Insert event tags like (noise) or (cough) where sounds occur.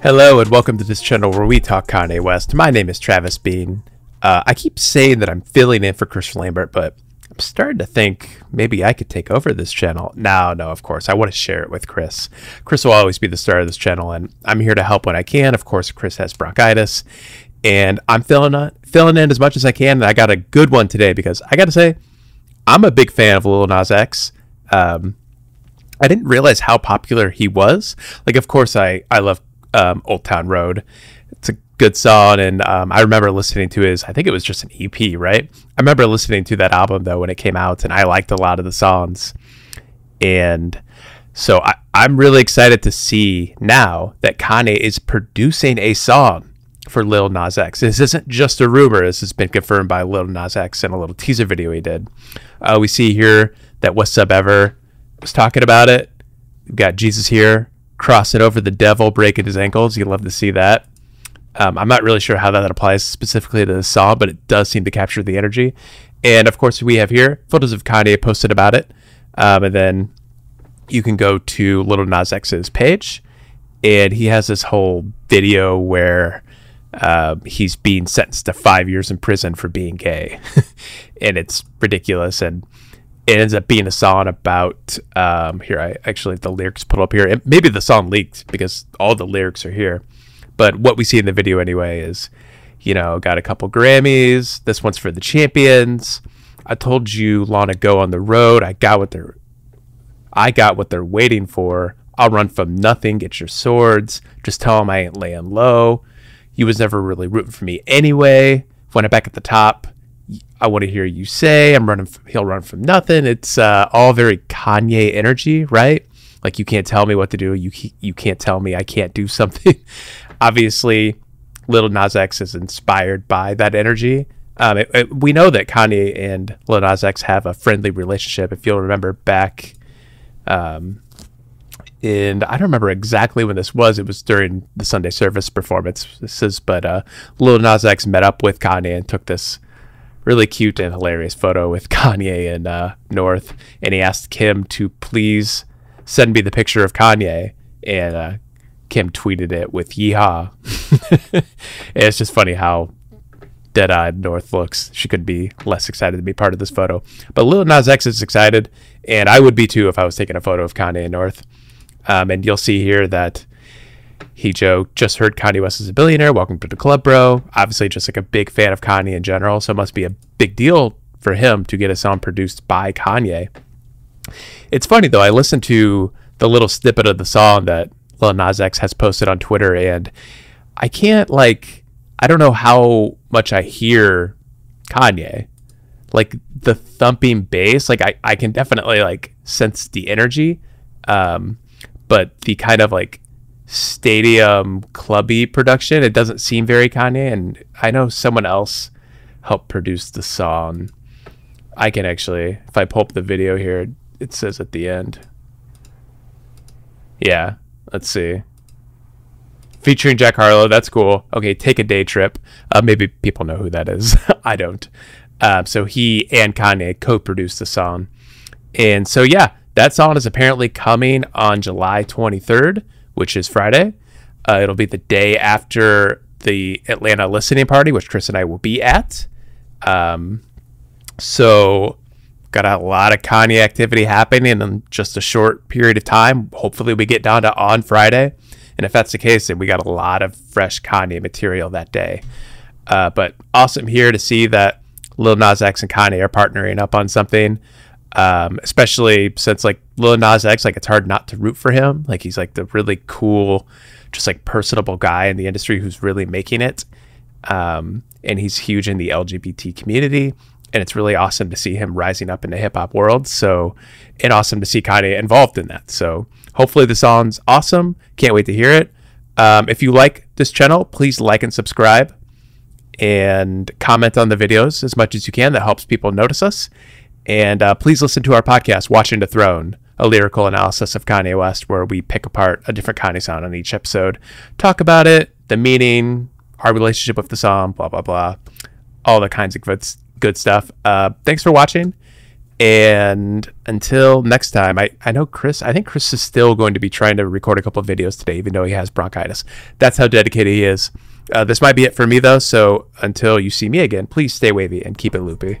Hello and welcome to this channel where we talk Kanye West. My name is Travis Bean. Uh, I keep saying that I'm filling in for Chris Lambert, but I'm starting to think maybe I could take over this channel. No, no, of course. I want to share it with Chris. Chris will always be the star of this channel, and I'm here to help when I can. Of course, Chris has bronchitis, and I'm filling, uh, filling in as much as I can. And I got a good one today because I got to say, I'm a big fan of Lil Nas X. Um, I didn't realize how popular he was. Like, of course, I, I love um, Old Town Road. It's a good song, and um, I remember listening to his. I think it was just an EP, right? I remember listening to that album though when it came out, and I liked a lot of the songs. And so I, I'm really excited to see now that Kanye is producing a song for Lil Nas X. This isn't just a rumor. This has been confirmed by Lil Nas X in a little teaser video he did. Uh, we see here that What's Up Ever was talking about it. We've got Jesus here crossing over the devil, breaking his ankles. You love to see that. Um, I'm not really sure how that applies specifically to the song, but it does seem to capture the energy. And of course, we have here photos of Kanye posted about it. Um, and then you can go to Little Nas X's page, and he has this whole video where uh, he's being sentenced to five years in prison for being gay. (laughs) and it's ridiculous. And it ends up being a song about um, here i actually the lyrics put up here. And maybe the song leaked because all the lyrics are here. But what we see in the video anyway is you know got a couple grammys. This one's for the champions. I told you long ago on the road. I got what they're i got what they're waiting for. I'll run from nothing. Get your swords. Just tell them i ain't laying low. You was never really rooting for me anyway. When i'm back at the top I want to hear you say. I'm running. From, he'll run from nothing. It's uh, all very Kanye energy, right? Like you can't tell me what to do. You you can't tell me I can't do something. (laughs) Obviously, Little Nas X is inspired by that energy. Um, it, it, we know that Kanye and Lil Nas X have a friendly relationship. If you'll remember back, um, and I don't remember exactly when this was. It was during the Sunday service performances, but uh, Lil Nas X met up with Kanye and took this really cute and hilarious photo with (laughs) Kanye and uh, North, and he asked Kim to please send me the picture of Kanye, and uh, Kim tweeted it with "Yeehaw." (laughs) it's just funny how dead-eyed North looks. She could be less excited to be part of this photo, but Lil Nas X is excited, and I would be too if I was taking a photo of Kanye and North. Um, and you'll see here that he Joe just heard Kanye West is a billionaire. Welcome to the club, bro. Obviously, just like a big fan of Kanye in general, so it must be a big deal for him to get a song produced by Kanye. It's funny though. I listened to the little snippet of the song that Lil Nas X has posted on Twitter, and I can't like I don't know how much I hear Kanye. Like the thumping bass, like I, I can definitely like sense the energy. Um, but the kind of like stadium clubby production. It doesn't seem very Kanye, and I know someone else helped produce the song. I can actually, if I pull up the video here, it says at the end. Yeah, let's see. Featuring Jack Harlow, that's cool. Okay, Take A Daytrip. Uh, maybe people know who that is. (laughs) I don't. Um, so he and Kanye co-produced the song, and so yeah, that song is apparently coming on July 23rd which is Friday. Uh, it'll be the day after the Atlanta listening party, which Chris and I will be at. Um, so, got a lot of Kanye activity happening in just a short period of time. Hopefully, we get Donda on Friday. And if that's the case, then we got a lot of fresh Kanye material that day. Uh, but awesome here to see that Lil Nas X and Kanye are partnering up on something um, especially since like Lil Nas X, like it's hard not to root for him. Like he's like the really cool, just like personable guy in the industry who's really making it. um, and he's huge in the LGBT community. And it's really awesome to see him rising up in the hip hop world. So, and awesome to see Kanye involved in that. So, hopefully, the song's awesome. Can't wait to hear it. Um, if you like this channel, please like and subscribe and comment on the videos as much as you can. That helps people notice us. And uh, please listen to our podcast, Watching the Throne, a lyrical analysis of Kanye West, where we pick apart a different Kanye sound on each episode, talk about it, the meaning, our relationship with the song, blah, blah, blah, all the kinds of good, good stuff. Uh, thanks for watching. And until next time, I, I know Chris, I think Chris is still going to be trying to record a couple of videos today, even though he has bronchitis. That's how dedicated he is. Uh, this might be it for me, though. So until you see me again, please stay wavy and keep it loopy.